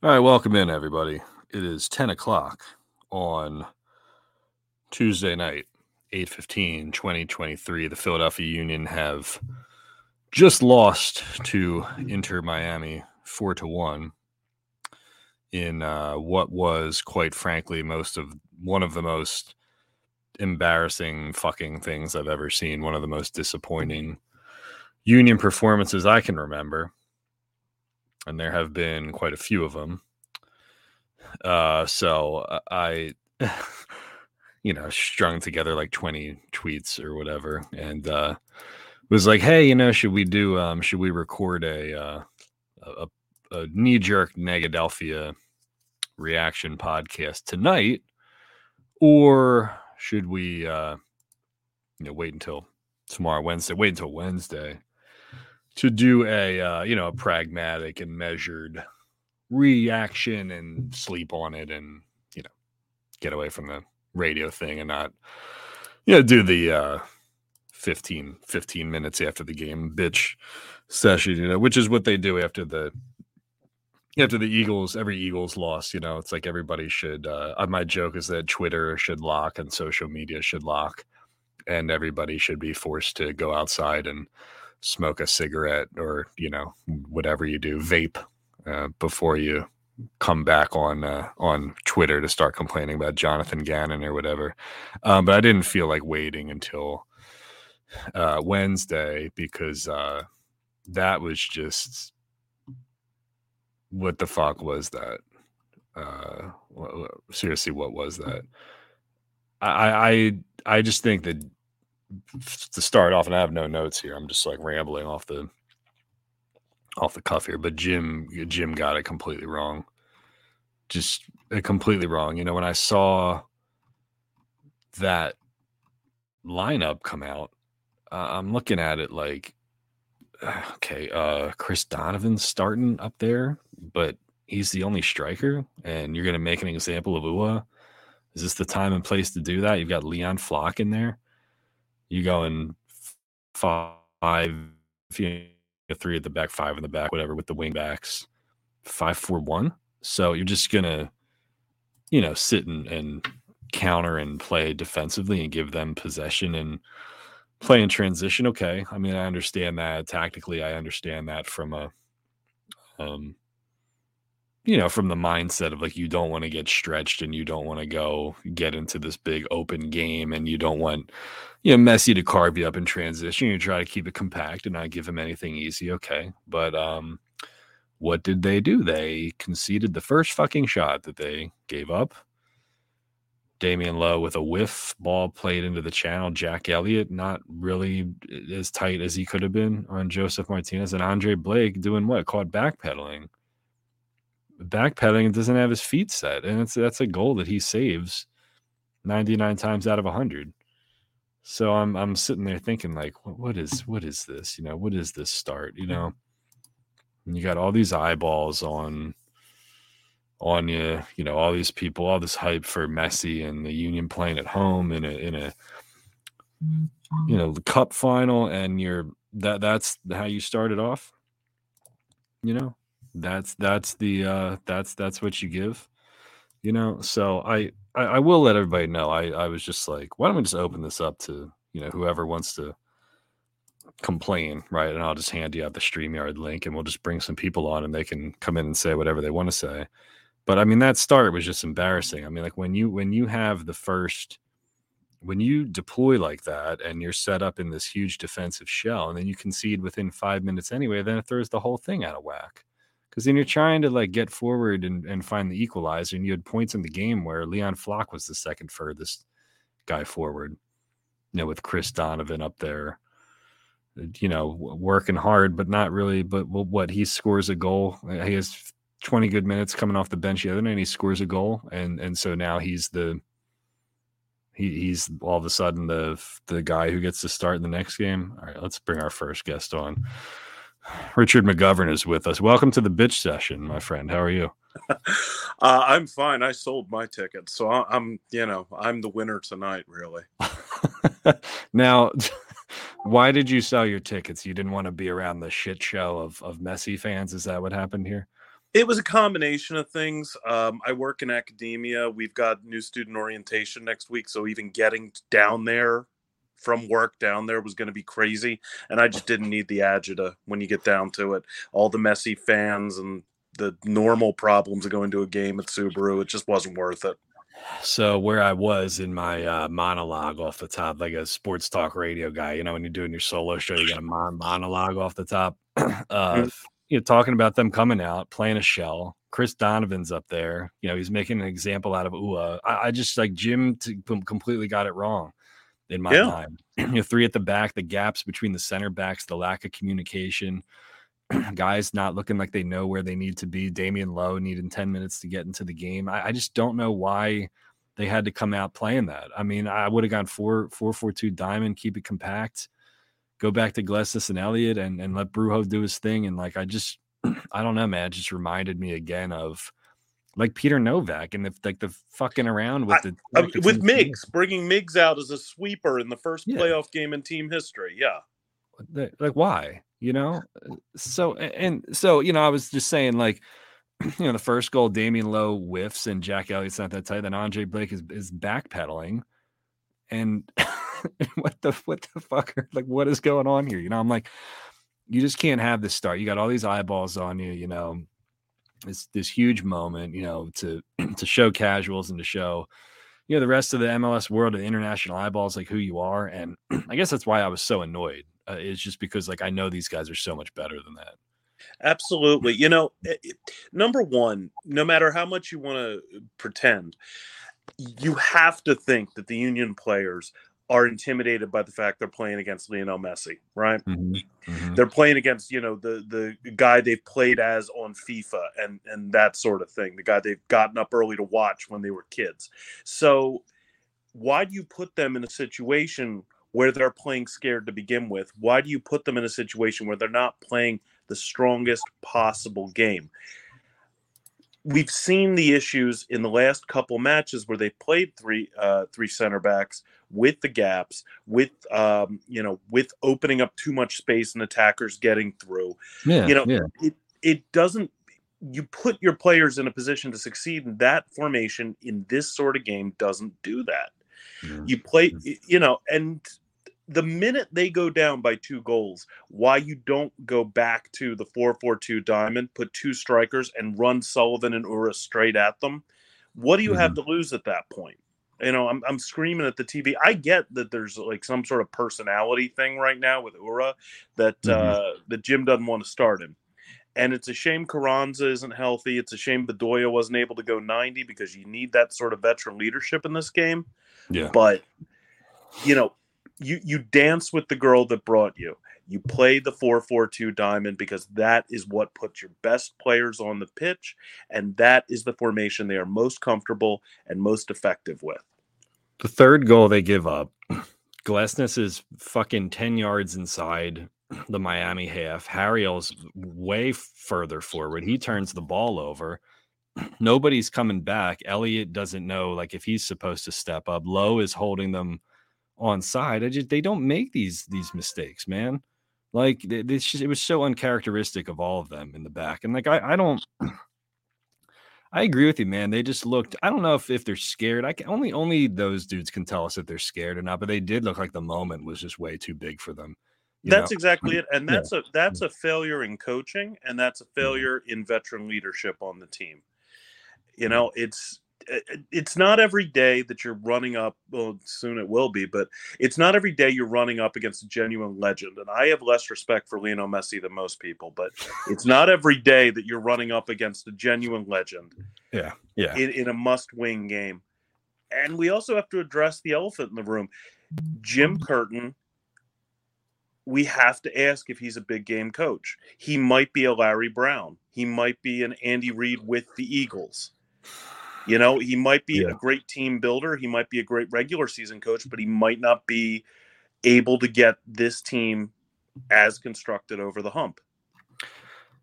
All right, welcome in, everybody. It is 10 o'clock on Tuesday night, 8 2023. The Philadelphia Union have just lost to Inter Miami 4 to 1 in uh, what was, quite frankly, most of one of the most embarrassing fucking things I've ever seen. One of the most disappointing Union performances I can remember and there have been quite a few of them. Uh, so I, you know, strung together like 20 tweets or whatever, and uh, was like, "Hey, you know, should we do? Um, should we record a uh, a, a knee jerk Negadelphia reaction podcast tonight, or should we, uh, you know, wait until tomorrow, Wednesday? Wait until Wednesday." To do a uh, you know a pragmatic and measured reaction and sleep on it and you know get away from the radio thing and not you know do the uh 15 15 minutes after the game bitch session you know which is what they do after the after the eagles every eagles loss you know it's like everybody should uh my joke is that twitter should lock and social media should lock and everybody should be forced to go outside and smoke a cigarette or you know whatever you do vape uh, before you come back on uh, on Twitter to start complaining about Jonathan Gannon or whatever. Um, but I didn't feel like waiting until uh, Wednesday because uh, that was just what the fuck was that? Uh, seriously, what was that? I I I just think that to start off, and I have no notes here. I'm just like rambling off the off the cuff here. But Jim Jim got it completely wrong. Just uh, completely wrong. You know, when I saw that lineup come out, uh, I'm looking at it like, okay, uh, Chris Donovan's starting up there, but he's the only striker, and you're going to make an example of Uhre. Is this the time and place to do that? You've got Leon Flach in there you go in five, three at the back, five in the back, whatever, with the wing backs, five, four, one. So you're just gonna, you know, sit and, and counter and play defensively and give them possession and play in transition. Okay, I mean, I understand that tactically. I understand that from a, um, you know, from the mindset of like you don't want to get stretched and you don't want to go get into this big open game and you don't want, you know, Messi to carve you up in transition. You try to keep it compact and not give him anything easy. Okay. But um what did they do? They conceded the first fucking shot that they gave up. Damion Lowe with a whiff ball played into the channel. Jack Elliott not really as tight as he could have been on Josef Martinez and Andre Blake doing what? Caught backpedaling backpedaling and doesn't have his feet set. And it's that's a goal that he saves 99 times out of 100. So I'm I'm sitting there thinking like what, what is what is this? You know, what is this start, you know? And you got all these eyeballs on on you, you know, all these people, all this hype for Messi and the Union playing at home in a in a you know, the cup final and you're that that's how you started off. You know, that's that's the uh that's that's what you give you know? So I, I i, will let everybody know i i was just like why don't we just open this up to you know whoever wants to complain right? And i'll just hand you out the streamyard link and we'll just bring some people on and they can come in and say whatever they want to say. But i mean that start was just embarrassing. I mean like when you when you have the first when you deploy like that and you're set up in this huge defensive shell and then you concede within five minutes anyway then it throws the whole thing out of whack because then you're trying to like get forward and, and find the equalizer, and you had points in the game where Leon Flach was the second furthest guy forward, you know, with Chris Donovan up there, uh, you know, working hard, but not really. But what he scores a goal, uh, he has 20 good minutes coming off the bench the other night, and he scores a goal, and and so now he's the he, he's all of a sudden the the guy who gets to start in the next game. All right, let's bring our first guest on. Richard McGovern is with us. Welcome to the bitch session, my friend. How are you? uh, I'm fine. I sold my ticket, so I'm, you know, I'm the winner tonight. Really. now, why did you sell your tickets? You didn't want to be around the shit show of of Messi fans. Is that what happened here? It was a combination of things. Um, I work in academia. We've got new student orientation next week, so even getting down there from work down there was going to be crazy, and I just didn't need the agita when you get down to it. All the messy fans and the normal problems of going to a game at Subaru, it just wasn't worth it. So where I was in my uh, monologue off the top, like a sports talk radio guy, you know, when you're doing your solo show, you got a mon- monologue off the top, uh, mm-hmm. you know, talking about them coming out, playing a shell. Chris Donovan's up there, you know, he's making an example out of Uhre. I, I just like Jim t- completely got it wrong in my yeah. mind. you know, three at the back, the gaps between the center backs, the lack of communication. guys not looking like they know where they need to be. Damion Lowe needing 10 minutes to get into the game. I, I just don't know why they had to come out playing that. I mean, I would have gone four four four two diamond, keep it compact, go back to Glesnes and Elliott and, and let Brujo do his thing. And like I just I don't know, man. It just reminded me again of like Peter Nowak and the like the fucking around with the uh, I, with Miggs bringing Miggs out as a sweeper in the first yeah. playoff game in team history. Yeah, like why? you know uh, so and so you know i was just saying like you know the first goal damion lowe whiffs and jack elliott's not that tight then andre blake is, is backpedaling and what the what the fuck Are, like what is going on here you know i'm like you just can't have this start you got all these eyeballs on you you know it's this huge moment you know to to show casuals and to show you know the rest of the mls world and international eyeballs like who you are and i guess that's why i was so annoyed uh, is just because like I know these guys are so much better than that. Absolutely. You know, it, it, number one, no matter how much you want to eh, pretend, you have to think that the Union players are intimidated by the fact they're playing against Lionel Messi, right? Mm-hmm. Mm-hmm. They're playing against, you know, the the guy they've played as on FIFA and and that sort of thing. The guy they've gotten up early to watch when they were kids. So why do you put them in a situation where they're playing scared to begin with? Why do you put them in a situation where they're not playing the strongest possible game? We've seen the issues in the last couple matches where they played three uh, three center backs with the gaps, with um, you know, with opening up too much space and attackers getting through. Yeah, you know, yeah. it it doesn't you put your players in a position to succeed and that formation in this sort of game doesn't do that. Yeah. You play, you know, and the minute they go down by two goals, why you don't go back to the 4-4-2 diamond, put two strikers and run Sullivan and Uhre straight at them? What do you mm-hmm. have to lose at that point? You know, I'm, I'm screaming at the TV. I get that there's like some sort of personality thing right now with Uhre that mm-hmm. uh, that Jim doesn't want to start him. And it's a shame Carranza isn't healthy. It's a shame Bedoya wasn't able to go 90 because you need that sort of veteran leadership in this game. Yeah. But you know, you you dance with the girl that brought you. You play the 4-4-2 diamond because that is what puts your best players on the pitch and that is the formation they are most comfortable and most effective with. The third goal they give up, Glesnes is fucking 10 yards inside the Miami half. Harriel's way further forward. He turns the ball over. Nobody's coming back. Elliott doesn't know like if he's supposed to step up. Lowe is holding them on side. I just they don't make these these mistakes, man. Like this, it was so uncharacteristic of all of them in the back, and like I, I don't. I agree with you, man. They just looked. I don't know if, if they're scared. I can only only those dudes can tell us if they're scared or not. But they did look like the moment was just way too big for them. That's know? exactly it, and that's yeah. a that's a failure in coaching, and that's a mm-hmm. failure in veteran leadership on the team. You know, it's it's not every day that you're running up well soon it will be but it's not every day you're running up against a genuine legend and i have less respect for lionel messi than most people but it's not every day that you're running up against a genuine legend yeah yeah. in, in a must-win game. And we also have to address the elephant in the room. Jim curtin we have to ask if he's a big game coach. He might be a larry brown. He might be an andy reid with the eagles you know, he might be yeah. a great team builder, he might be a great regular season coach, but he might not be able to get this team as constructed over the hump.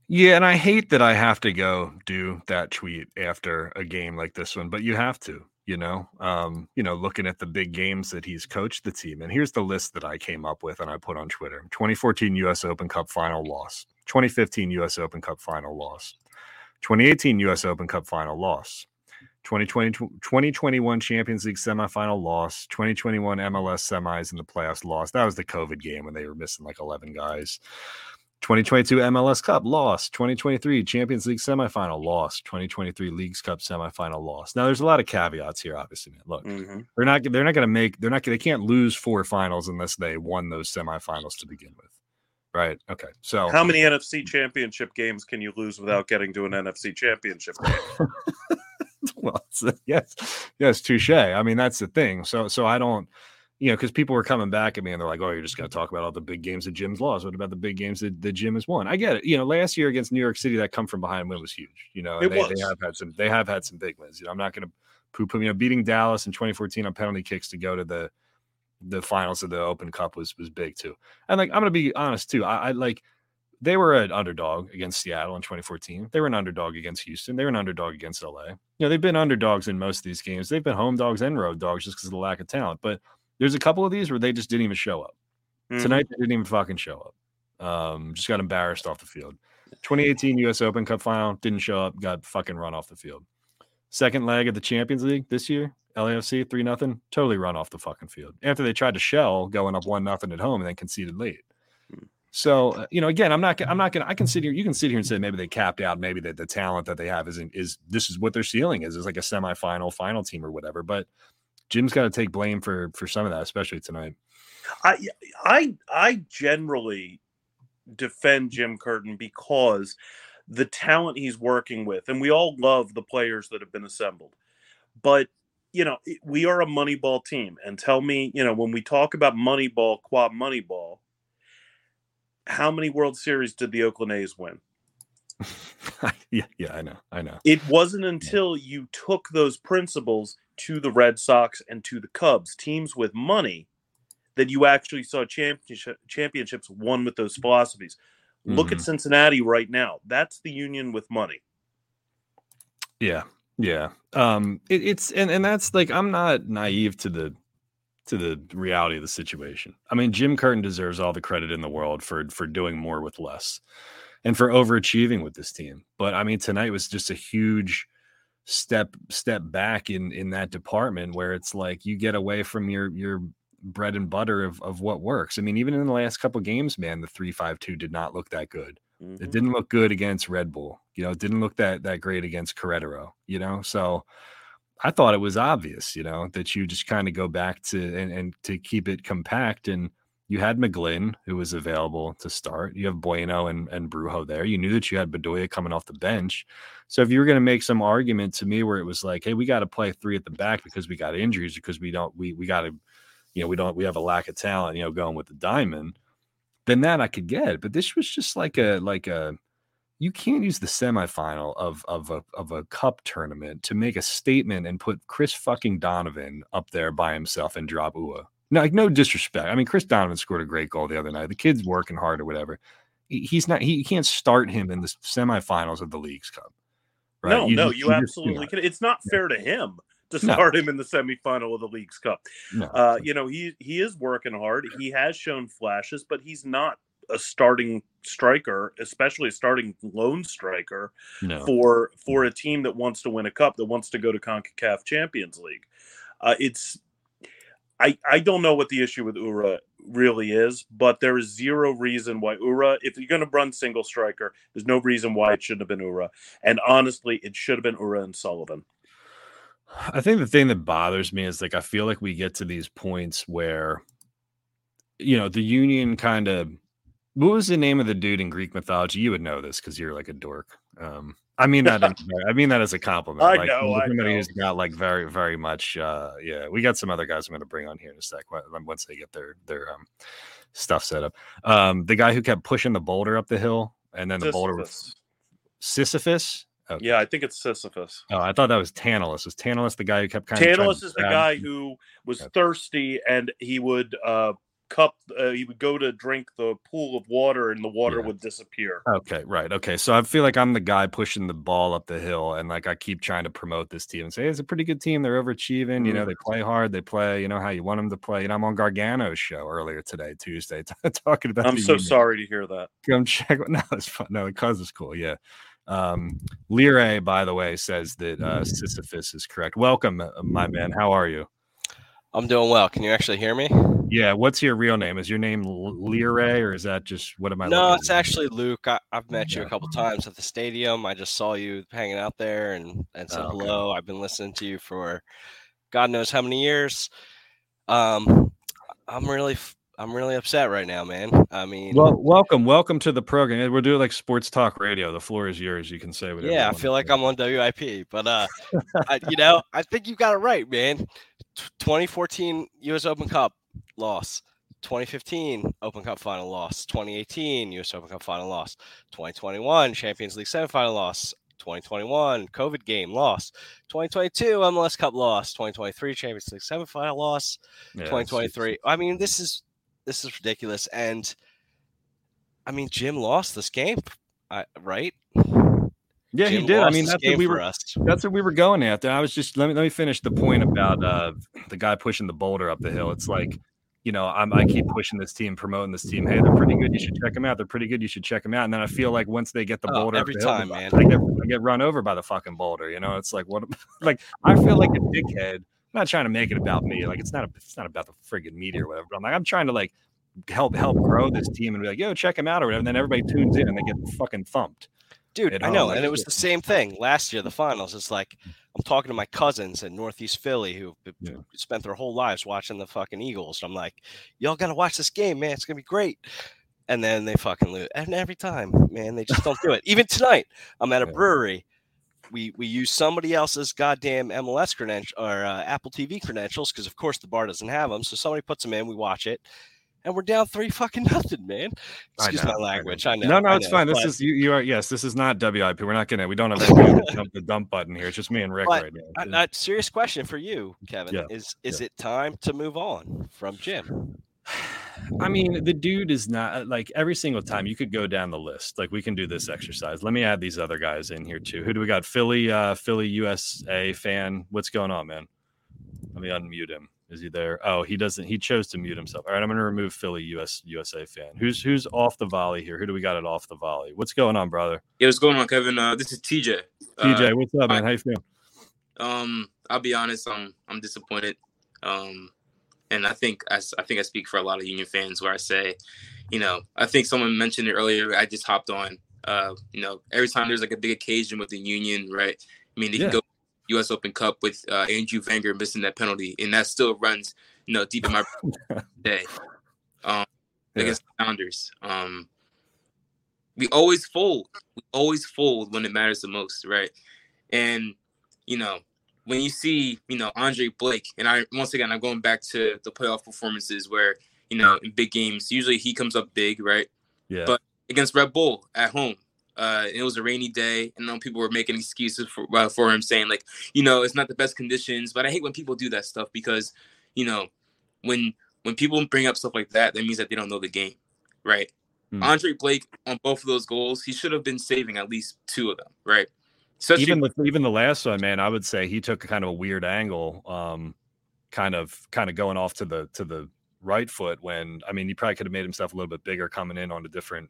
Yeah, and I hate that I have to go do that tweet after a game like this one, but you have to, you know. Um, you know, looking at the big games that he's coached the team. And here's the list that I came up with and I put on Twitter. 2014 US Open Cup final loss. 2015 US Open Cup final loss. 2018 US Open Cup final loss. 2020, 2021 Champions League semifinal loss, 2021 MLS semis in the playoffs loss. That was the COVID game when they were missing like 11 guys. 2022 MLS Cup loss, 2023 Champions League semifinal loss, 2023 Leagues Cup semifinal loss. Now there's a lot of caveats here obviously, man. Look, mm-hmm. they're not they're not going to make they're not they can't lose four finals unless they won those semifinals to begin with. Right. Okay. So how many NFC championship games can you lose without getting to an NFC championship game? well, uh, yes, yes, touche. I mean, that's the thing. So, so I don't, you know, because people were coming back at me and they're like, "Oh, you're just going to talk about all the big games that Jim's lost. What about the big games that the Jim has won?" I get it. You know, last year against New York City, that come from behind win was huge. You know, they, they have had some. They have had some big wins. You know, I'm not going to poo poo. You know, beating Dallas in 2014 on penalty kicks to go to the the finals of the Open Cup was was big too. And like, I'm going to be honest too. I, I like they were an underdog against Seattle in 2014. They were an underdog against Houston. They were an underdog against LA. You know, they've been underdogs in most of these games. They've been home dogs and road dogs just because of the lack of talent. But there's a couple of these where they just didn't even show up. Mm-hmm. Tonight they didn't even fucking show up. Um, just got embarrassed off the field. 2018 US Open Cup final didn't show up, got fucking run off the field. Second leg of the Champions League this year, LAFC three nothing, totally run off the fucking field. After they tried to shell going up one nothing at home and then conceded late. So uh, you know, again, I'm not, I'm not gonna. I can sit here. You can sit here and say maybe they capped out. Maybe that the talent that they have isn't is this is what their ceiling is. Is like a semifinal, final team or whatever. But Jim's got to take blame for for some of that, especially tonight. I I I generally defend Jim Curtin because the talent he's working with, and we all love the players that have been assembled, but you know we are a Moneyball team. And tell me, you know, when we talk about Moneyball, quad Moneyball how many World Series did the Oakland A's win? yeah, yeah, I know, I know. It wasn't until you took those principles to the Red Sox and to the Cubs, teams with money, that you actually saw championship, championships won with those philosophies. Mm-hmm. Look at mm-hmm. Cincinnati right now. That's the union with money. Yeah, yeah. Um, it, it's and and that's like I'm not naive to the to the reality of the situation. I mean, Jim Curtin deserves all the credit in the world for for doing more with less and for overachieving with this team. But I mean, tonight was just a huge step step back in in that department where it's like you get away from your your bread and butter of, of what works. I mean, even in the last couple games, man, the three five two did not look that good. Mm-hmm. It didn't look good against Red Bull. You know, it didn't look that that great against Querétaro, you know. So I thought it was obvious, you know, that you just kind of go back to and, and to keep it compact. And you had McGlynn, who was available to start. You have Bueno and, and Brujo there. You knew that you had Bedoya coming off the bench. So if you were going to make some argument to me where it was like, hey, we got to play three at the back because we got injuries, because we don't, we we got to, you know, we don't, we have a lack of talent, you know, going with the diamond, then that I could get. But this was just like a like a you can't use the semifinal of of a of a cup tournament to make a statement and put Chris fucking Donovan up there by himself and drop Uhre. No, like no disrespect. I mean, Chris Donovan scored a great goal the other night. The kid's working hard or whatever. He's not. He can't start him in the semifinals of the Leagues Cup. Right? No, you no, just, you, you absolutely can. It's not fair to him to start no. him in the semifinal of the Leagues Cup. No. Uh, you know, he he is working hard. He has shown flashes, but he's not a starting striker, especially a starting lone striker no. for for a team that wants to win a cup, that wants to go to CONCACAF Champions League. Uh, it's I I don't know what the issue with Uhre really is, but there is zero reason why Uhre, if you're going to run single striker, there's no reason why it shouldn't have been Uhre. And honestly, it should have been Uhre and Sullivan. I think the thing that bothers me is like I feel like we get to these points where you know the union kind of what was the name of the dude in Greek mythology? You would know this because you're like a dork. Um, I mean that. I mean that as a compliment. I like, know. I somebody know. who's got like very, very much. Uh, yeah, we got some other guys I'm going to bring on here in a sec once they get their their um, stuff set up. Um, the guy who kept pushing the boulder up the hill, and then the Sisyphus. boulder was Sisyphus. Okay. Yeah, I think it's Sisyphus. Oh, I thought that was Tantalus. Was Tantalus the guy who kept kind Tantalus of Tantalus is the guy who was okay. thirsty and he would uh, cup uh, he would go to drink the pool of water and the water yeah. would disappear okay right okay so i feel like i'm the guy pushing the ball up the hill and like i keep trying to promote this team and say hey, it's a pretty good team they're overachieving mm-hmm. you know mm-hmm. they play hard they play you know how you want them to play and i'm on gargano's show earlier today tuesday talking about i'm so sorry to hear that come check no it's fun no cause it's cool yeah Um, Lire, by the way, says that uh, Sisyphus is correct. Welcome, uh, my man. How are you? I'm doing well. Can you actually hear me? Yeah. What's your real name? Is your name Lire, or is that just what am I? No, it's at? actually Luke. I, have met you a couple times at the stadium. I just saw you hanging out there and and said oh, okay. hello. I've been listening to you for God knows how many years. Um, I'm really I'm really upset right now, man. I mean, well, welcome, welcome to the program. We're doing like sports talk radio. The floor is yours. You can say whatever. Yeah, I feel like I'm on WIP, but uh, I, you know, I think you got it right, man. 2014 U.S. Open Cup loss. 2015 Open Cup final loss. 2018 U.S. Open Cup final loss. 2021 Champions League semifinal loss. 2021 COVID game loss. 2022 MLS Cup loss. 2023 Champions League semifinal loss. Yeah, 2023. I mean, this is this is ridiculous. And I mean, Jim lost this game, right? Yeah, Jim he did. I mean, that's what we were. That's what we were going after. I was just let me let me finish the point about uh, the guy pushing the boulder up the hill. It's like, you know, I'm, I keep pushing this team, promoting this team. Hey, they're pretty good. You should check them out. They're pretty good. You should check them out. And then I feel like once they get the oh, boulder every the time, hill, man, I get, I get run over by the fucking boulder. You know, it's like what? Like I feel like a dickhead. I'm not trying to make it about me. Like it's not. A, it's not about the friggin' media or whatever. But I'm like, I'm trying to like help help grow this team and be like, yo, check him out or whatever. And then everybody tunes in and they get fucking thumped. Dude, I know, and it was the same thing last year. The finals. It's like I'm talking to my cousins in Northeast Philly who yeah. spent their whole lives watching the fucking Eagles. I'm like, y'all gotta watch this game, man. It's gonna be great. And then they fucking lose. And every time, man, they just don't do it. Even tonight, I'm at a brewery. We we use somebody else's goddamn MLS credential or uh, Apple TV credentials because of course the bar doesn't have them. So somebody puts them in. We watch it and we're down three fucking nothing, man. Excuse know, my language. I know. No, no, I it's know, fine. This is you. You are yes. This is not WIP. We're not gonna. We don't have to jump the dump button here. It's just me and Rick but, right now. A, a serious question for you, Kevin. Yeah. Is is yeah. it time to move on from Jim? I mean, the dude is not uh, like every single time you could go down the list. Like we can do this exercise. Let me add these other guys in here too. Who do we got? Philly, uh, Philly USA fan. What's going on, man? Let me unmute him. Is he there? Oh, he doesn't. He chose to mute himself. All right, I'm going to remove Philly US USA fan. Who's who's off the volley here? Who do we got it off the volley? What's going on, brother? Yeah, what's going on, Kevin? Uh, this is TJ. TJ, uh, what's up, man? How you feeling? Um, I'll be honest. I'm I'm disappointed. Um, and I think I, I think I speak for a lot of Union fans where I say, you know, I think someone mentioned it earlier. I just hopped on. Uh, you know, every time there's like a big occasion with the Union, right? I mean, they yeah. go U.S. Open Cup with uh, Andrew Wenger missing that penalty, and that still runs, you know, deep in my day um, yeah. against the Founders. Um, we always fold. We always fold when it matters the most, right? And you know, when you see, you know, Andre Blake, and I once again I'm going back to the playoff performances where you know in big games usually he comes up big, right? Yeah. But against Red Bull at home, uh, it was a rainy day, and then people were making excuses for uh, for him, saying like, you know, it's not the best conditions. But I hate when people do that stuff because, you know, when when people bring up stuff like that, that means that they don't know the game, right? Hmm. Andre Blake on both of those goals, he should have been saving at least two of them, right? Especially even the even the last one, man, I would say he took kind of a weird angle, um, kind of kind of going off to the to the right foot when I mean he probably could have made himself a little bit bigger coming in on a different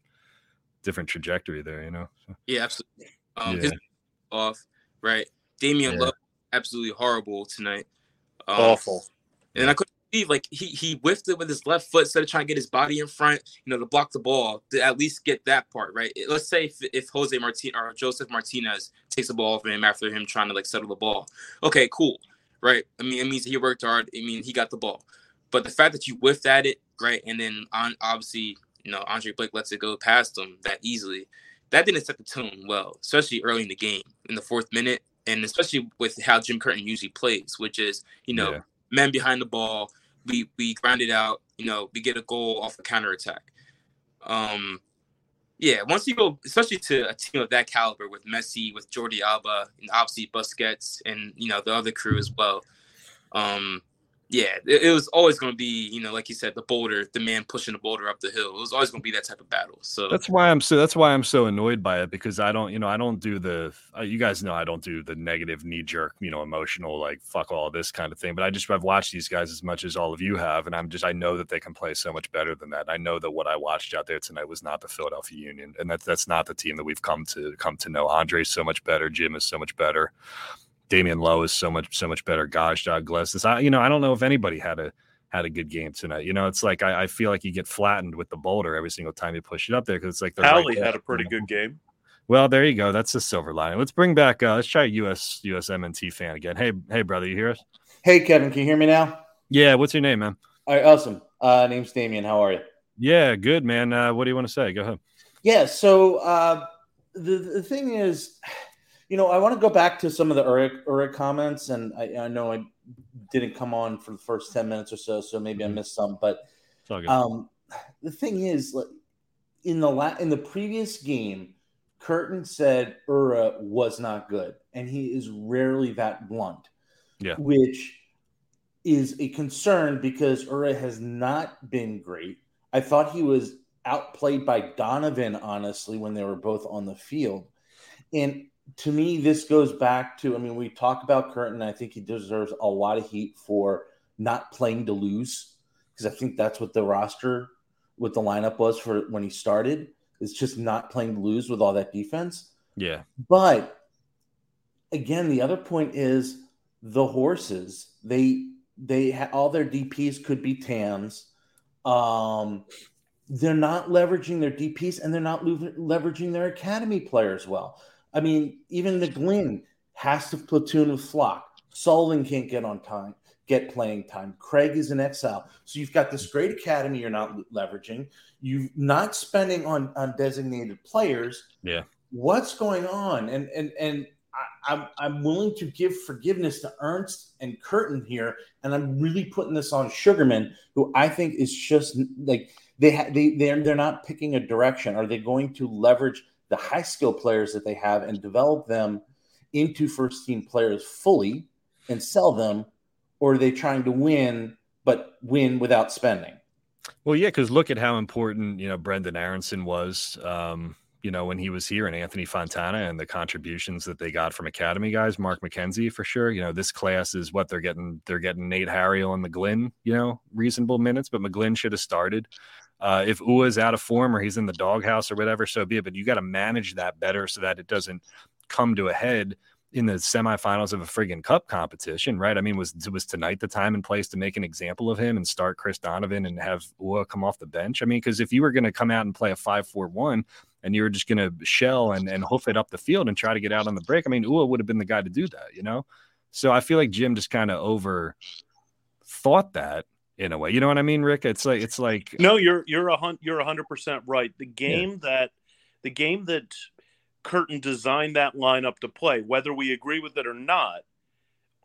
different trajectory there, you know. So. Yeah, absolutely. Um, yeah. off right. Damion yeah. Lowe absolutely horrible tonight. Um, Awful. And I couldn't believe like he he whiffed it with his left foot instead of trying to get his body in front, you know, to block the ball to at least get that part right. Let's say if, if Jose Martinez or Josef Martinez takes the ball from him after him trying to like settle the ball, okay, cool, right? I mean, it means he worked hard. I mean, he got the ball, but the fact that you whiffed at it, right, and then on obviously you know, Andre Blake lets it go past him that easily. That didn't set the tone well, especially early in the game, in the fourth minute, and especially with how Jim Curtin usually plays, which is, you know, yeah. men behind the ball, we we grind it out, you know, we get a goal off a counterattack. Um, yeah, once you go, especially to a team of that caliber with Messi, with Jordi Alba, and obviously Busquets, and you know the other crew as well. Um, yeah, it, it was always going to be, you know, like you said, the boulder, the man pushing the boulder up the hill. It was always going to be that type of battle. So that's why I'm so that's why I'm so annoyed by it because I don't, you know, I don't do the uh, you guys know I don't do the negative knee jerk, you know, emotional like fuck all this kind of thing. But I just I've watched these guys as much as all of you have, and I'm just I know that they can play so much better than that. I know that what I watched out there tonight was not the Philadelphia Union, and that's that's not the team that we've come to come to know. Andre's so much better, Jim is so much better. Damion Lowe is so much so much better. Gosh, Dog Glesnes. I you know I don't know if anybody had a had a good game tonight. You know, it's like I, I feel like you get flattened with the boulder every single time you push it up there because it's like the right had a pretty good game. Well, there you go. That's the silver lining. Let's bring back. Uh, let's try US USMNT fan again. Hey, hey, brother, you hear us? Hey, Kevin, can you hear me now? Yeah. What's your name, man? All right, awesome. Uh, name's Damien. How are you? Yeah, good, man. Uh, what do you want to say? Go ahead. Yeah. So uh, the the thing is, you know, I want to go back to some of the Uhre, Uhre comments, and I, I, know I didn't come on for the first ten minutes or so, so maybe I mm-hmm. missed some. But um, the thing is, in the la- in the previous game, Curtin said Uhre was not good, and he is rarely that blunt. Yeah, which is a concern because Uhre has not been great. I thought he was outplayed by Donovan, honestly, when they were both on the field. And to me, this goes back to I mean, we talk about Curtin. I think he deserves a lot of heat for not playing to lose because I think that's what the roster, what the lineup was for when he started. It's just not playing to lose with all that defense. Yeah. But again, the other point is the horses. They they ha- all their DPS could be TAMs. Um, they're not leveraging their DPS and they're not leveraging their academy players well. I mean, even the Glenn has to platoon with Flach. Sullivan can't get on time, get playing time. Craig is in exile. So you've got this great academy you're not leveraging. You're not spending on, on designated players. Yeah. What's going on? And and and I, I'm I'm willing to give forgiveness to Ernst and Curtin here, and I'm really putting this on Sugarman, who I think is just like they ha- they they're they're not picking a direction. Are they going to leverage the high skill players that they have and develop them into first team players fully and sell them, or are they trying to win but win without spending? Well, yeah, because look at how important you know Brenden Aaronson was. Um, you know when he was here, and Anthony Fontana, and the contributions that they got from academy guys, Mark McKenzie for sure. You know this class is what they're getting. They're getting Nate Harriel and McGlynn. You know reasonable minutes, but McGlynn should have started. Uh, if Uhre is out of form or he's in the doghouse or whatever, so be it. But you got to manage that better so that it doesn't come to a head in the semifinals of a friggin' cup competition, right? I mean, was was tonight the time and place to make an example of him and start Chris Donovan and have Uhre come off the bench? I mean, because if you were going to come out and play a five-four-one and you were just going to shell and and hoof it up the field and try to get out on the break, I mean, Uhre would have been the guy to do that, you know. So I feel like Jim just kind of over thought that in a way. You know what I mean, Rick? It's like it's like no, you're you're a hun- you're hundred percent right. The game yeah. that the game that Curtin designed that lineup to play, whether we agree with it or not,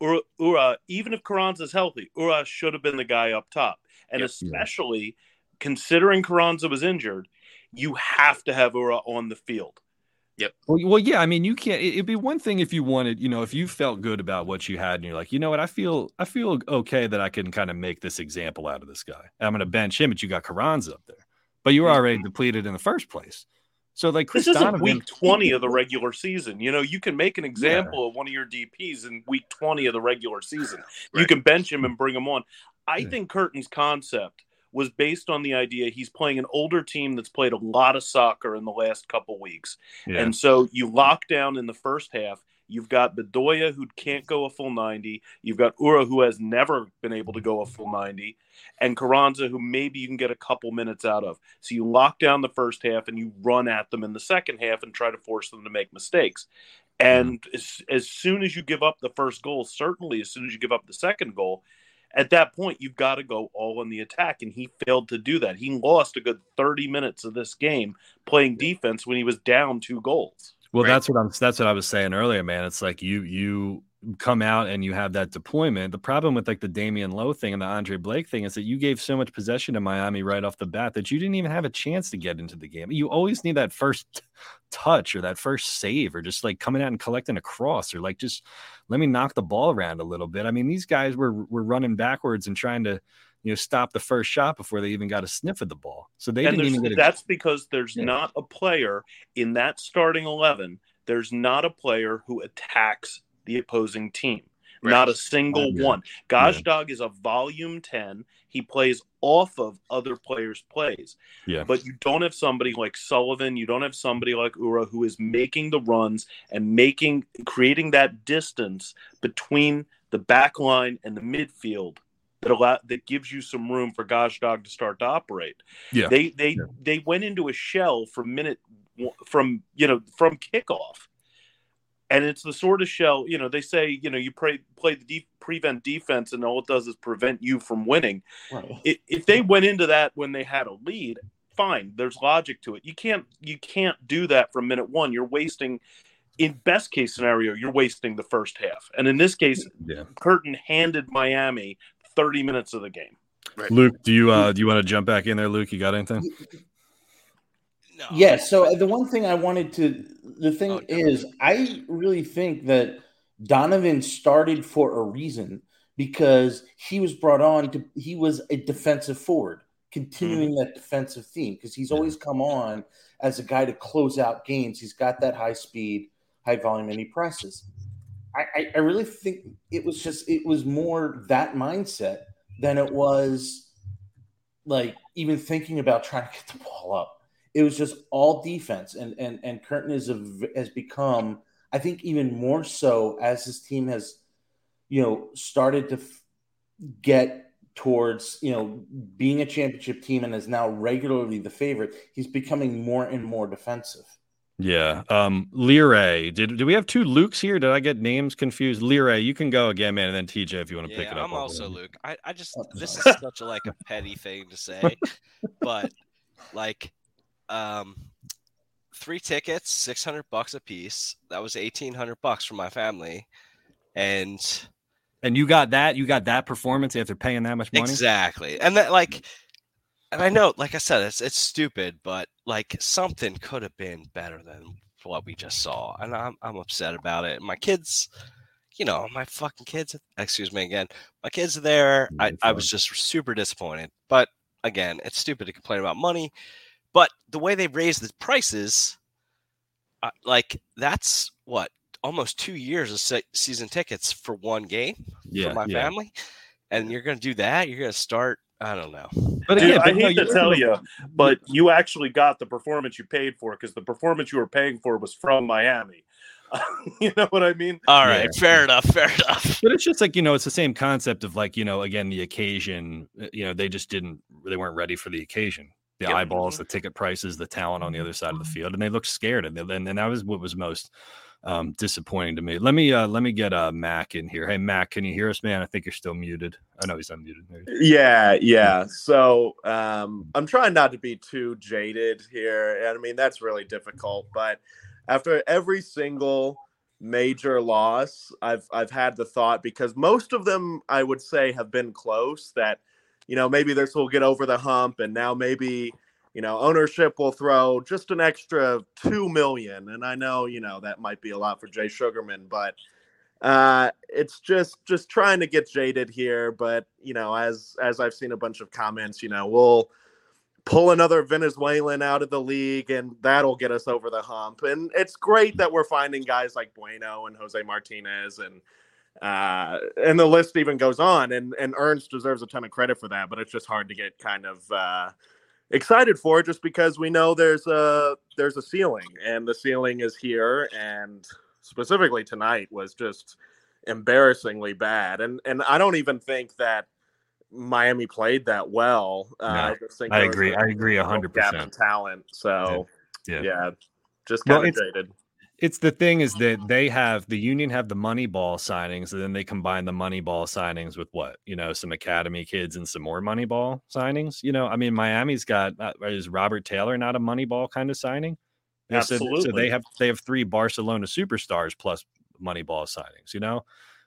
Uhre, Uhre even if Carranza's healthy, Uhre should have been the guy up top, and yep. especially considering Carranza was injured, you have to have Uhre on the field. Yep. Well, well, yeah. I mean, you can't. It'd be one thing if you wanted, you know, if you felt good about what you had, and you're like, you know what, I feel, I feel okay that I can kind of make this example out of this guy. I'm going to bench him, but you got Carranza up there, but you were already mm-hmm. depleted in the first place. So, like, Chris this isn't week 20 of the regular season. You know, you can make an example yeah. of one of your DPs in week 20 of the regular season. Right. You can bench him and bring him on. I yeah. think Curtin's concept was based on the idea he's playing an older team that's played a lot of soccer in the last couple weeks. Yeah. And so you lock down in the first half. You've got Bedoya who can't go a full 90. You've got Uhre who has never been able to go a full 90. And Carranza who maybe you can get a couple minutes out of. So you lock down the first half and you run at them in the second half and try to force them to make mistakes. And as, as soon as you give up the first goal, certainly as soon as you give up the second goal, at that point you've got to go all in the attack and he failed to do that. He lost a good 30 minutes of this game playing defense when he was down two goals. Well right? that's what i'm that's what i was saying earlier man. It's like you you come out and you have that deployment. The problem with like the Damion Lowe thing and the Andre Blake thing is that you gave so much possession to Miami right off the bat that you didn't even have a chance to get into the game. You always need that first touch or that first save or just like coming out and collecting a cross or like just let me knock the ball around a little bit. I mean, these guys were were running backwards and trying to you know stop the first shot before they even got a sniff of the ball. So they and didn't even get a that's because there's Yeah. not a player in that starting 11 there's not a player who attacks the opposing team Right. not a single Yeah. one Gazdag is a volume 10 he plays off of other players plays Yeah. but you don't have somebody like sullivan you don't have somebody like uhre who is making the runs and making creating that distance between the back line and the midfield that allow, that gives you some room for Gazdag to start to operate Yeah. they they Yeah. they went into a shell from minute from you know from kickoff and it's the sort of shell you know they say you know you pray, play the de- prevent defense and all it does is prevent you from winning Right. if, if they went into that when they had a lead fine there's logic to it you can't you can't do that from minute one you're wasting in best case scenario you're wasting the first half and in this case yeah. curtin handed miami 30 minutes of the game Luke, do you uh do you want to jump back in there, Luke? You got anything? No. Yeah. So uh, the one thing I wanted to, the thing Oh, is, I really think that Donovan started for a reason because he was brought on to, he was a defensive forward, continuing that defensive theme because he's Yeah. always come on as a guy to close out games. He's got that high speed, high volume, and he presses. I, I, I really think it was just, it was more that mindset than it was like even thinking about trying to get the ball up it was just all defense and and and Curtin is a, v- has become I think even more so as his team has you know started to f- get towards you know being a championship team and is now regularly the favorite he's becoming more and more defensive Yeah. Um Leray. Did do we have two Lukes here? Did I get names confused? Leray, you can go again, man, and then TJ if you want to pick it up. I'm I'll also go. Luke. I, I just Oh, this is such a like a petty thing to say, but like um three tickets, six hundred bucks a piece. That was eighteen hundred bucks for my family. And And you got that? You got that performance after paying that much money? exactly. And that like and I know, like I said, it's it's stupid, but like something could have been better than what we just saw. And I'm I'm upset about it. My kids, you know, my fucking kids excuse me again. My kids are there. I, I was just super disappointed. But again, it's stupid to complain about money. But the way they raised the prices, uh, like that's what almost two years of se- season tickets for one game Yeah. for my yeah. family, and you're gonna do that. You're gonna start. I don't know. But Dude, I but no, hate to you're- tell you, but you actually got the performance you paid for because the performance you were paying for was from Miami. you know what I mean? All right, Yeah. fair enough. Fair enough. But it's just like you know, it's the same concept of like you know, again, the occasion. uh, You know, they just didn't, they weren't ready for the occasion. The Yep. eyeballs, the ticket prices, the talent on the other side of the field, and they looked scared. And then, and that was what was most um, disappointing to me. Let me, uh, let me get uh, Mac in here. Hey, Mac, can you hear us, man? I think you're still muted. I know he's unmuted. There. Yeah, yeah. So um, I'm trying not to be too jaded here. and I mean, that's really difficult. But after every single major loss, I've I've had the thought because most of them I would say have been close that you know maybe this will get over the hump and now maybe you know ownership will throw just an extra 2 million. And I know you know that might be a lot for Jay Sugarman but uh it's just just trying to get jaded here. But you know as as i've seen a bunch of comments you know we'll pull another venezuelan out of the league and that'll get us over the hump. And it's great that we're finding guys like bueno and jose martinez and uh and the list even goes on and and ernst deserves a ton of credit for that but it's just hard to get kind of uh excited for just because we know there's a there's a ceiling and the ceiling is here and specifically tonight was just embarrassingly bad and and I don't even think that Miami played that well. Uh, No, I, just think I agree. a I agree 100%. talent. So Yeah. yeah, just Well, of jaded. It's the thing is that they have the union have the money ball signings, and then they combine the money ball signings with what you know, some academy kids and some more money ball signings. You know, I mean, Miami's got uh, is Robert Taylor not a money ball kind of signing? So- So, they have they have three Barcelona superstars plus money ball signings, you know?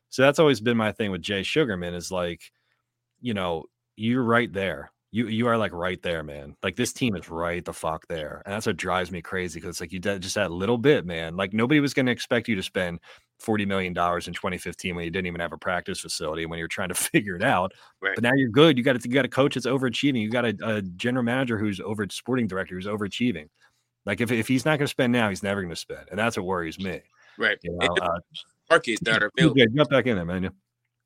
So that's always been my thing with Jay Sugarman is like, you know, you're right there. You you are like right there, man. Like this team is right the fuck there, and that's what drives me crazy because it's like you did just that little bit, man. Like nobody was going to expect you to spend forty million dollars in 2015 when you didn't even have a practice facility when you're trying to figure it out. Right. But now you're good. You got you got a coach that's overachieving. You got a, a general manager who's over sporting director who's overachieving. Like if if he's not going to spend now, he's never going to spend, and that's what worries me. Right. You know, uh, market that are available. yeah, jump back in there, man.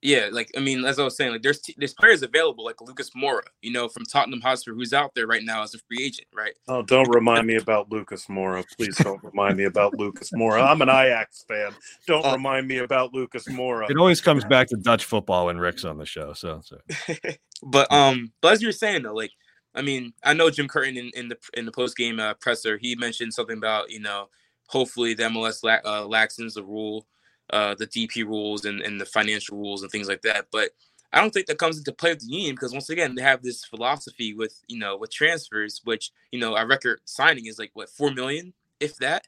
Yeah, like I mean, as I was saying, like there's there's players available like Lucas Moura, you know, from Tottenham Hotspur, who's out there right now as a free agent, right? Oh, don't remind me about Lucas Moura. Please don't remind me about Lucas Moura. I'm an Ajax fan. Don't Oh. remind me about Lucas Moura. It always comes back to Dutch football when Rick's on the show. So, so. but um, but as you were saying though, like I mean, I know Jim Curtin in, in the in the post game uh, presser, he mentioned something about you know, hopefully the MLS la- uh, laxens the rule, uh, the DP rules and, and the financial rules and things like that. But I don't think that comes into play with the union because once again they have this philosophy with you know with transfers, which you know our record signing is like what four million, if that.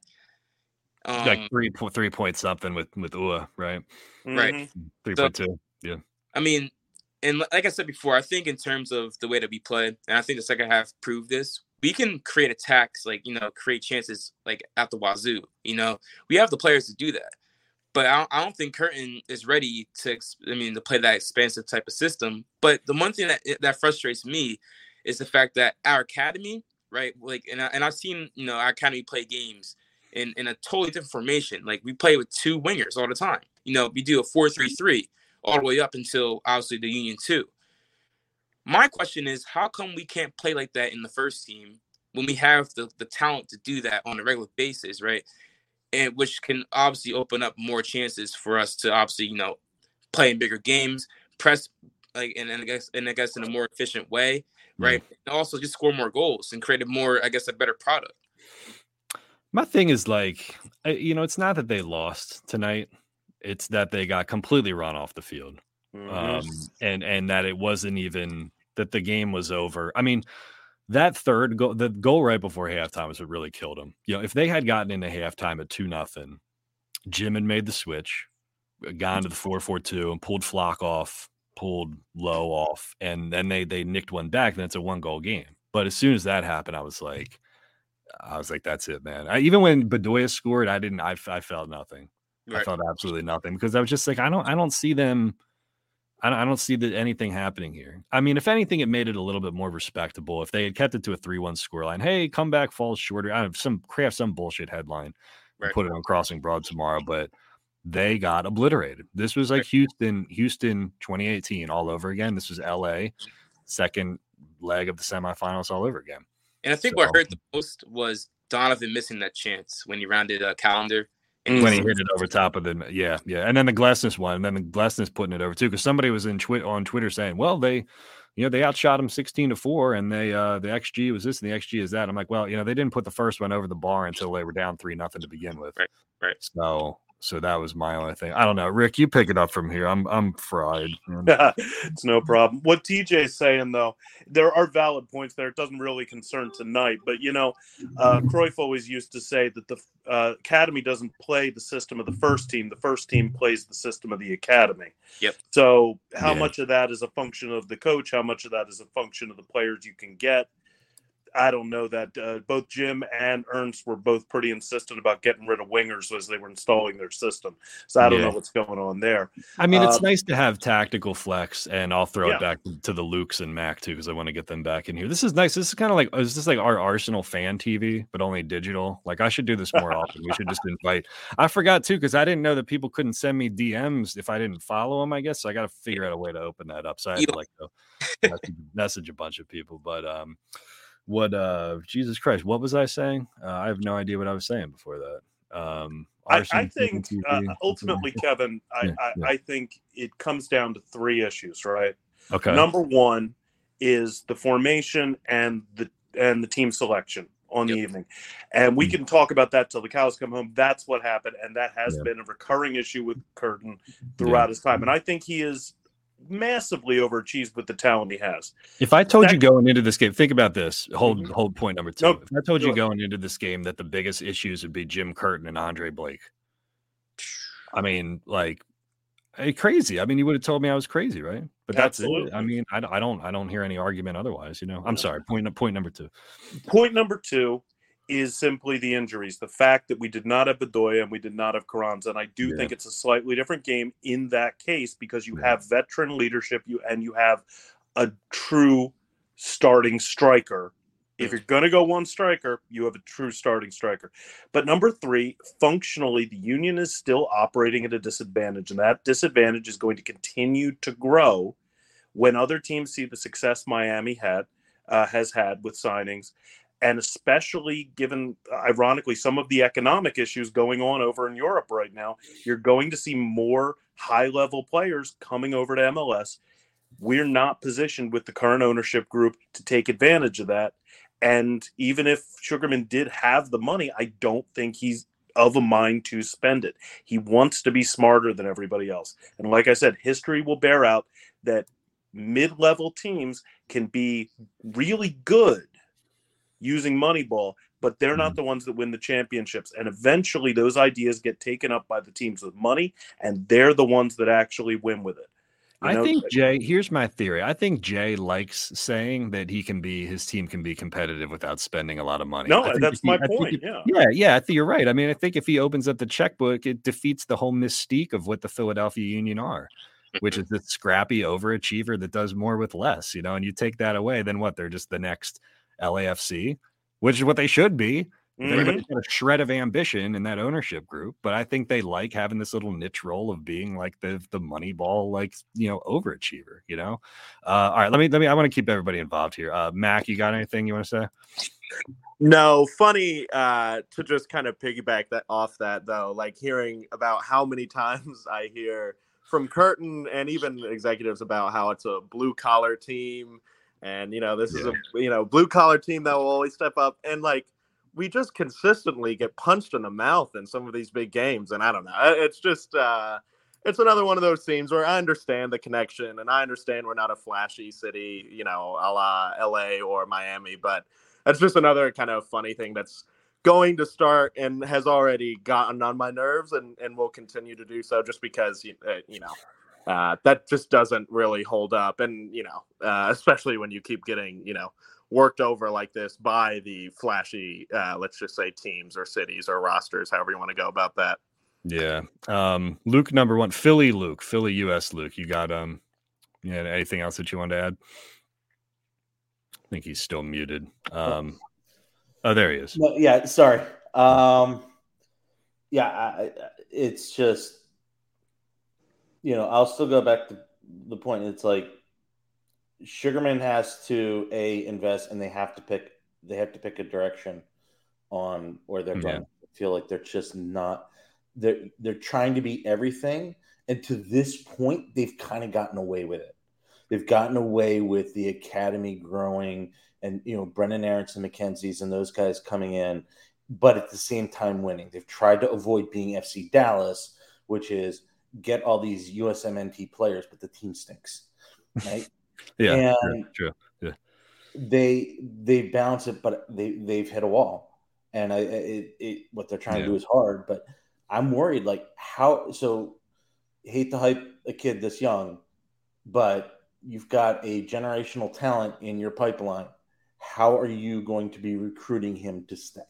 Um, like three point three point something with with Uhre, right? right. Mhm. Three So- point two. I mean, and like I said before, I think in terms of the way that we play, and I think the second half proved this, we can create attacks, like, you know, create chances like at the wazoo. You know, we have the players to do that. But I don't, I don't think Curtin is ready to, I mean, to play that expansive type of system. But the one thing that that frustrates me is the fact that our academy, right? Like, and I, and I've seen you know our academy play games in in a totally different formation. Like we play with two wingers all the time. You know, we do a four three three all the way up until obviously the Union two. My question is, how come we can't play like that in the first team when we have the the talent to do that on a regular basis, right? And which can obviously open up more chances for us to obviously, you know, play in bigger games, press like and, and I guess and I guess in a more efficient way, right? And also just score more goals and create a more, I guess, a better product. My thing is like, you know, it's not that they lost tonight; it's that they got completely run off the field, Mhm. um, and and that it wasn't even that the game was over. I mean, that third goal, the goal right before halftime was what really killed them. You know, if they had gotten into halftime at two nothing, Jim had made the switch, uh, gone to the four four two, and pulled Flach off, pulled Lowe off, and then they they nicked one back. Then it's a one goal game. But as soon as that happened, I was like, I was like, that's it, man. I, even when Bedoya scored, I didn't. I, I felt nothing. I felt absolutely nothing because I was just like, I don't, I don't see them. I don't, I don't see that anything happening here. I mean, if anything, it made it a little bit more respectable. If they had kept it to a three-one scoreline, hey, comeback falls shorter. I have some craft some bullshit headline, Right. put it on Crossing Broad tomorrow, but they got obliterated. This was like Houston, Houston 2018 all over again. This was LA, second leg of the semifinals all over again. And I think what So- hurt the most was Donovan missing that chance when he rounded uh, a Callender. When he hit it over top of the yeah yeah. And then the Glesnes one and then the Glesnes putting it over too because somebody was in twi- on Twitter saying well they you know they outshot him 16 to 4 and they uh the xg was this and the xg is that. I'm like well you know they didn't put the first one over the bar until they were down 3 nothing to begin with. Right, right. so so that was my only thing i don't know rick you pick it up from here i'm i'm fried it's no problem. What TJ's saying though, there are valid points there. It doesn't really concern tonight, but you know, uh, Cruyff always used to say that the uh, academy doesn't play the system of the first team. The first team plays the system of the academy. Yep. So how Yeah. much of that is a function of the coach? How much of that is a function of the players you can get? I don't know that uh, both Jim and Ernst were both pretty insistent about getting rid of wingers as they were installing their system. So I don't Yeah. know what's going on there. i mean it's Um, nice to have tactical flex and i'll throw Yeah. it back to the lukes and mac too because i want to get them back in here this is nice this is kind of like is this like our arsenal fan tv but only digital like i should do this more often we should just invite i forgot too because i didn't know that people couldn't send me dms if i didn't follow them i guess so i got to figure out a way to open that up so i had to like go message, message a bunch of people but um what uh jesus christ what was i saying uh, i have no idea what i was saying before that um I, I think uh, ultimately, Kevin, I, Yeah, I, yeah. I think it comes down to three issues, right? okay Number one is the formation and the and the team selection on the evening, and we Mm. can talk about that till the cows come home. That's what happened, and that has Yeah. been a recurring issue with Curtin throughout his time. And I think he is massively overachieved with the talent he has. If I told you going into this game, think about this. Hold Mhm. hold point number two. Nope, If I told you it. going into this game that the biggest issues would be Jim Curtin and Andre Blake, I mean, like crazy. I mean, you would have told me I was crazy, right? But that's Absolutely. it. I mean, I, I don't I don't hear any argument otherwise. You know, I'm sorry. Point point number two. Point number two is simply the injuries. The fact that we did not have Bedoya and we did not have Carranza. And I do Yeah. think it's a slightly different game in that case because you Yeah. have veteran leadership you and you have a true starting striker. If you're going to go one striker, you have a true starting striker. But number three, functionally, the Union is still operating at a disadvantage, and that disadvantage is going to continue to grow when other teams see the success Miami had uh, has had with signings, and especially given, uh, ironically, some of the economic issues going on over in Europe right now. You're going to see more high-level players coming over to MLS. We're not positioned with the current ownership group to take advantage of that. And even if Sugarman did have the money, I don't think he's of a mind to spend it. He wants to be smarter than everybody else. And like I said, history will bear out that mid level teams can be really good using Moneyball, but they're not mm-hmm. the ones that win the championships. And eventually those ideas get taken up by the teams with money, and they're the ones that actually win with it. You I think Jay. Here's my theory. I think Jay likes saying that he can be his team can be competitive without spending a lot of money. No, that's he- my I point. Yeah. Yeah, yeah, I think you're right. I mean, I think if he opens up the checkbook, it defeats the whole mystique of what the Philadelphia Union are, which mm-hmm. is this scrappy overachiever that does more with less, you know. And you take that away, then what? They're just the next LAFC, which is what they should be. If Mhm. anybody's got a shred of ambition in that ownership group, but I think they like having this little niche role of being like the the money ball, like you know, overachiever. You know. Uh, all right, let me let me. I want to keep everybody involved here. Uh, Mac, you got anything you want to say? No, funny uh, to just kind of piggyback that off that though, like hearing about how many times I hear from Curtin and even executives about how it's a blue collar team, and you know this is a you know blue collar team that will always step up, and like we just consistently get punched in the mouth in some of these big games, and I don't know, it's just. uh it's another one of those themes where I understand the connection and I understand we're not a flashy city, you know, a la LA or Miami, but that's just another kind of funny thing that's going to start and has already gotten on my nerves and, and will continue to do so just because you, uh, you know uh, that just doesn't really hold up and you know uh, especially when you keep getting you know worked over like this by the flashy uh, let's just say teams or cities or rosters however you want to go about that Yeah. Um, Luke number one, Philly Luke, Philly US Luke. You got um yeah, anything else that you want to add? I think he's still muted. Um oh there he is. No, yeah, sorry. Um, yeah, I, I- it's just, you know, I'll still go back to the point. It's like Sugarman has to a invest, and they have to pick. They have to pick a direction on where they're Yeah. going. I feel like they're just not. They're they're trying to be everything, and to this point, they've kind of gotten away with it. They've gotten away with the academy growing, and you know Brenden Aaronson, McKenzie's, and those guys coming in, but at the same time winning. They've tried to avoid being FC Dallas, which is get all these USMNT players, but the team stinks, right? Yeah, and true. they they bounce it, but they they've hit a wall, and I it, it what they're trying Yeah. to do is hard. But I'm worried, like how so. Hate to hype a kid this young, but you've got a generational talent in your pipeline. How are you going to be recruiting him to stay?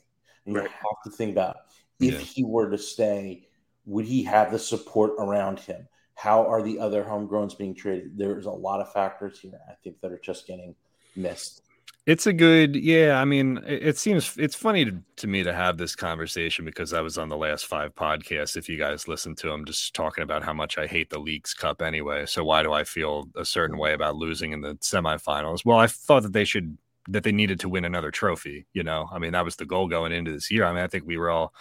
And you Right. have to think about if Yeah. he were to stay, would he have the support around him? How are the other homegrowns being treated? There's a lot of factors here. I think that are just getting missed. It's a good, yeah. I mean, it, seems it's funny to, to me to have this conversation because I was on the last five podcasts. If you guys listen to them, just talking about how much I hate the Leagues Cup anyway. So why do I feel a certain way about losing in the semifinals? Well, I thought that they should that they needed to win another trophy. You know, I mean, that was the goal going into this year. I mean, I think we were all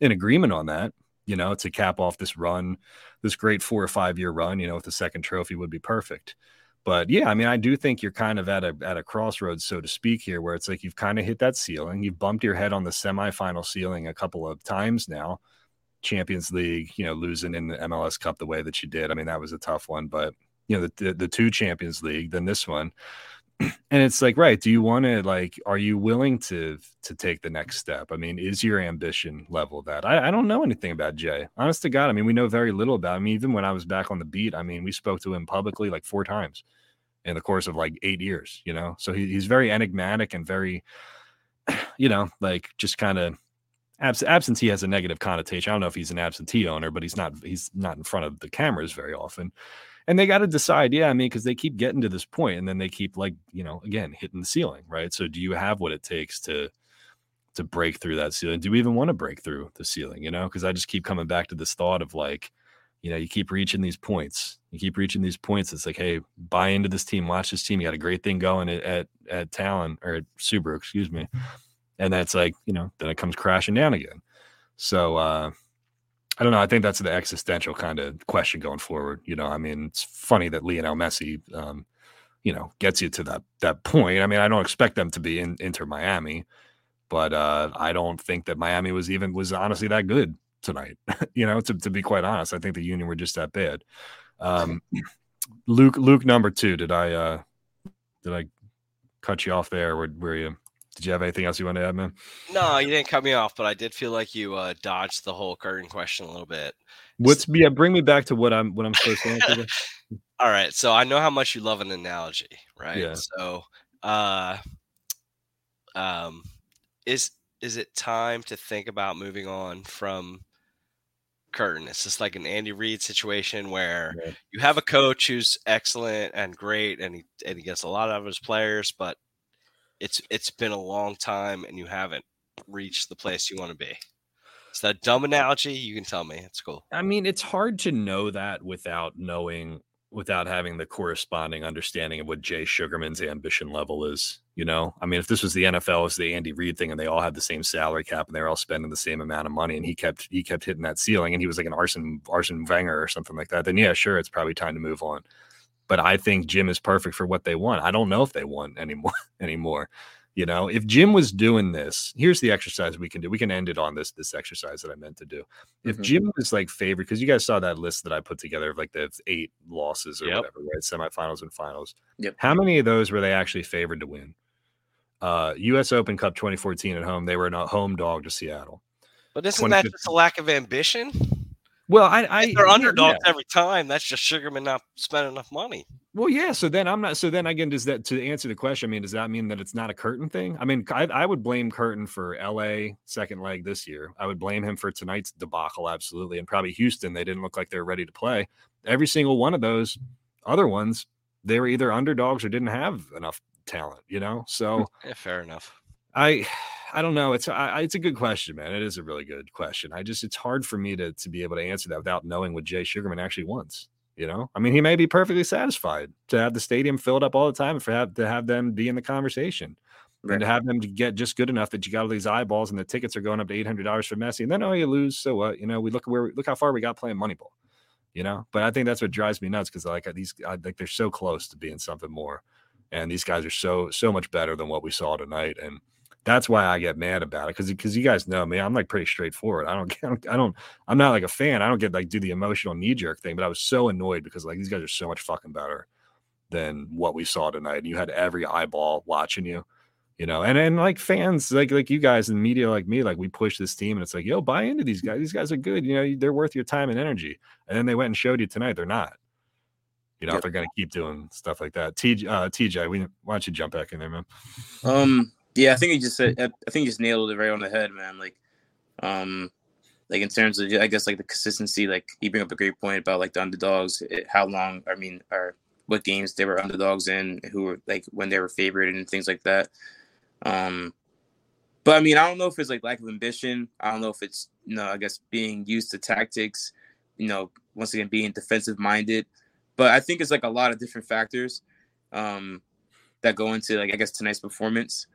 in agreement on that. You know, to cap off this run, this great four or five year run. You know, with the second trophy would be perfect but yeah, I mean, I do think you're kind of at a at a crossroads, so to speak, here, where it's like you've kind of hit that ceiling. You've bumped your head on the semifinal ceiling a couple of times now. Champions League, you know, losing in the MLS Cup the way that you did. I mean, that was a tough one, but you know, the the, the two Champions League, then this one, and it's like, right? Do you want to like? Are you willing to to take the next step? I mean, is your ambition level that? I, I don't know anything about Jay. Honest to God, I mean, we know very little about him. Even when I was back on the beat, I mean, we spoke to him publicly like four times in the course of like eight years. You know, so he, he's very enigmatic and very, you know, like just kind of abs- absentee has a negative connotation. I don't know if he's an absentee owner, but he's not. He's not in front of the cameras very often and they got to decide yeah i mean because they keep getting to this point and then they keep like you know again hitting the ceiling right? So do you have what it takes to to break through that ceiling? Do we even want to break through the ceiling you know? Because i just keep coming back to this thought of like you know you keep reaching these points. You keep reaching these points. It's like hey buy into this team watch this team. You got a great thing going at at, at Talen or at subaru excuse me. And that's like you know then it comes crashing down again. So uh I don't know. I think that's the existential kind of question going forward. You know, I mean, it's funny that Lionel Messi, um, you know, gets you to that that point. I mean, I don't expect them to be in Inter Miami, but uh, I don't think that Miami was even was honestly that good tonight. you know, to, to be quite honest, I think the Union were just that bad. Um, Luke, Luke, number two. Did I uh, did I cut you off there? Were, were you? Did you have anything else you want to add, man? No, you didn't cut me off, but I did feel like you uh, dodged the whole Curtin question a little bit. What's yeah? Bring me back to what I'm what I'm supposed to answer. All right, so I know how much you love an analogy, right? Yeah. So, uh, um, is is it time to think about moving on from Curtin? It's just like an Andy Reid situation where Yeah. you have a coach who's excellent and great, and he and he gets a lot out of his players, but it's it's been a long time, and you haven't reached the place you want to be. Is that dumb analogy? You can tell me. It's cool. I mean, it's hard to know that without knowing, without having the corresponding understanding of what Jay Sugarman's ambition level is. You know, I mean, if this was the NFL, it's the Andy Reid thing, and they all had the same salary cap and they're all spending the same amount of money, and he kept he kept hitting that ceiling, and he was like an Arsène Arsène Wenger or something like that. Then yeah, sure, it's probably time to move on. But I think Jim is perfect for what they want. I don't know if they want anymore anymore. You know, if Jim was doing this, here's the exercise we can do. We can end it on this this exercise that I meant to do. If Mhm. Jim was like favored, because you guys saw that list that I put together of like the eight losses or Yep. whatever, right? Semifinals and finals. Yep. How many of those were they actually favored to win? Uh, U.S. Open Cup 2014 at home, they were a home dog to Seattle. But isn't that just a lack of ambition? Well, I, I they're underdogs yeah. every time. That's just Sugarman not spending enough money. Well, yeah. So then I'm not. So then again, does that to answer the question? I mean, does that mean that it's not a Curtin thing? I mean, I, I would blame Curtin for L.A. second leg this year. I would blame him for tonight's debacle, absolutely, and probably Houston. They didn't look like they were ready to play. Every single one of those other ones, they were either underdogs or didn't have enough talent. You know, so. Yeah, fair enough. I I don't know. It's I, it's a good question, man. It is a really good question. I just it's hard for me to to be able to answer that without knowing what Jay Sugarman actually wants. You know, I mean, he may be perfectly satisfied to have the stadium filled up all the time and for have to have them be in the conversation. And to have them to get just good enough that you got all these eyeballs and the tickets are going up to eight hundred dollars for Messi, and then oh you lose, so what? You know, we look where look how far we got playing Moneyball. You know, but I think that's what drives me nuts because like these, I, like they're so close to being something more, and these guys are so so much better than what we saw tonight, and that's why I get mad about it because because you guys know me, I'm like pretty straightforward. I don't, I don't, I don't, I'm not like a fan. I don't get like do the emotional knee jerk thing, but I was so annoyed because like these guys are so much fucking better than what we saw tonight. And you had every eyeball watching you, you know, and and like fans like like you guys in media like me, like we push this team and it's like, yo, buy into these guys. These guys are good. You know, they're worth your time and energy. And then they went and showed you tonight they're not. You know, if they're gonna keep doing stuff like that. TJ, uh, TJ, we, why don't you jump back in there, man? Um, yeah, I think you just said. I think you just nailed it right on the head, man. Like, um, like in terms of, I guess, like the consistency. Like you bring up a great point about like the underdogs. It, how long? I mean, or what games they were underdogs in, who were like when they were favored and things like that. Um, but I mean, I don't know if it's like lack of ambition. I don't know if it's you know, I guess being used to tactics. You know, once again being defensive minded. But I think it's like a lot of different factors. Um, that go into like I guess tonight's performance.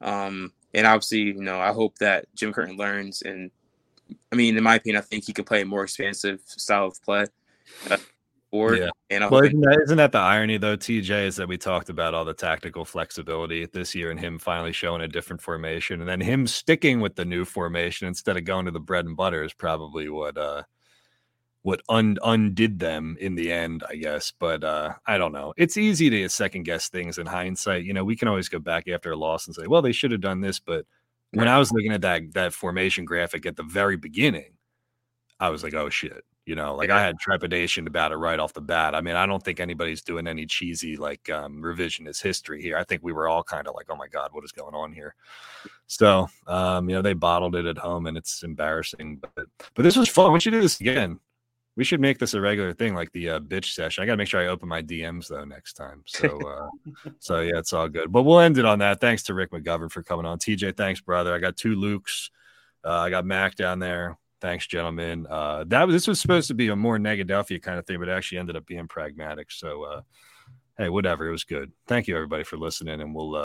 Um, and obviously, you know, I hope that Jim Curtin learns. And I mean, in my opinion, I think he can play a more expansive style of play. Uh, forward. Yeah. And Well, isn't that, isn't that the irony though, TJ, is that we talked about all the tactical flexibility this year and him finally showing a different formation and then him sticking with the new formation instead of going to the bread and butter is probably what uh what un- undid them in the end, I guess. But uh, I don't know. It's easy to second guess things in hindsight. You know, we can always go back after a loss and say, well, they should have done this. But when I was looking at that that formation graphic at the very beginning, I was like, oh shit. You know, like I had trepidation about it right off the bat. I mean, I don't think anybody's doing any cheesy like um, revisionist history here. I think we were all kind of like, oh my god, what is going on here? So, um, you know, they bottled it at home, and it's embarrassing. But but this was fun. We should do this again. We should make this a regular thing, like the uh, bitch session. I got to make sure I open my DMs though next time. So, uh, so yeah, it's all good. But we'll end it on that. Thanks to Rick McGovern for coming on. TJ, thanks, brother. I got two Lukes. Uh, I got Mac down there. Thanks, gentlemen. Uh, that this was supposed to be a more Negadelphia kind of thing, but it actually ended up being pragmatic. So, uh, hey, whatever. It was good. Thank you, everybody, for listening, and we'll. Uh,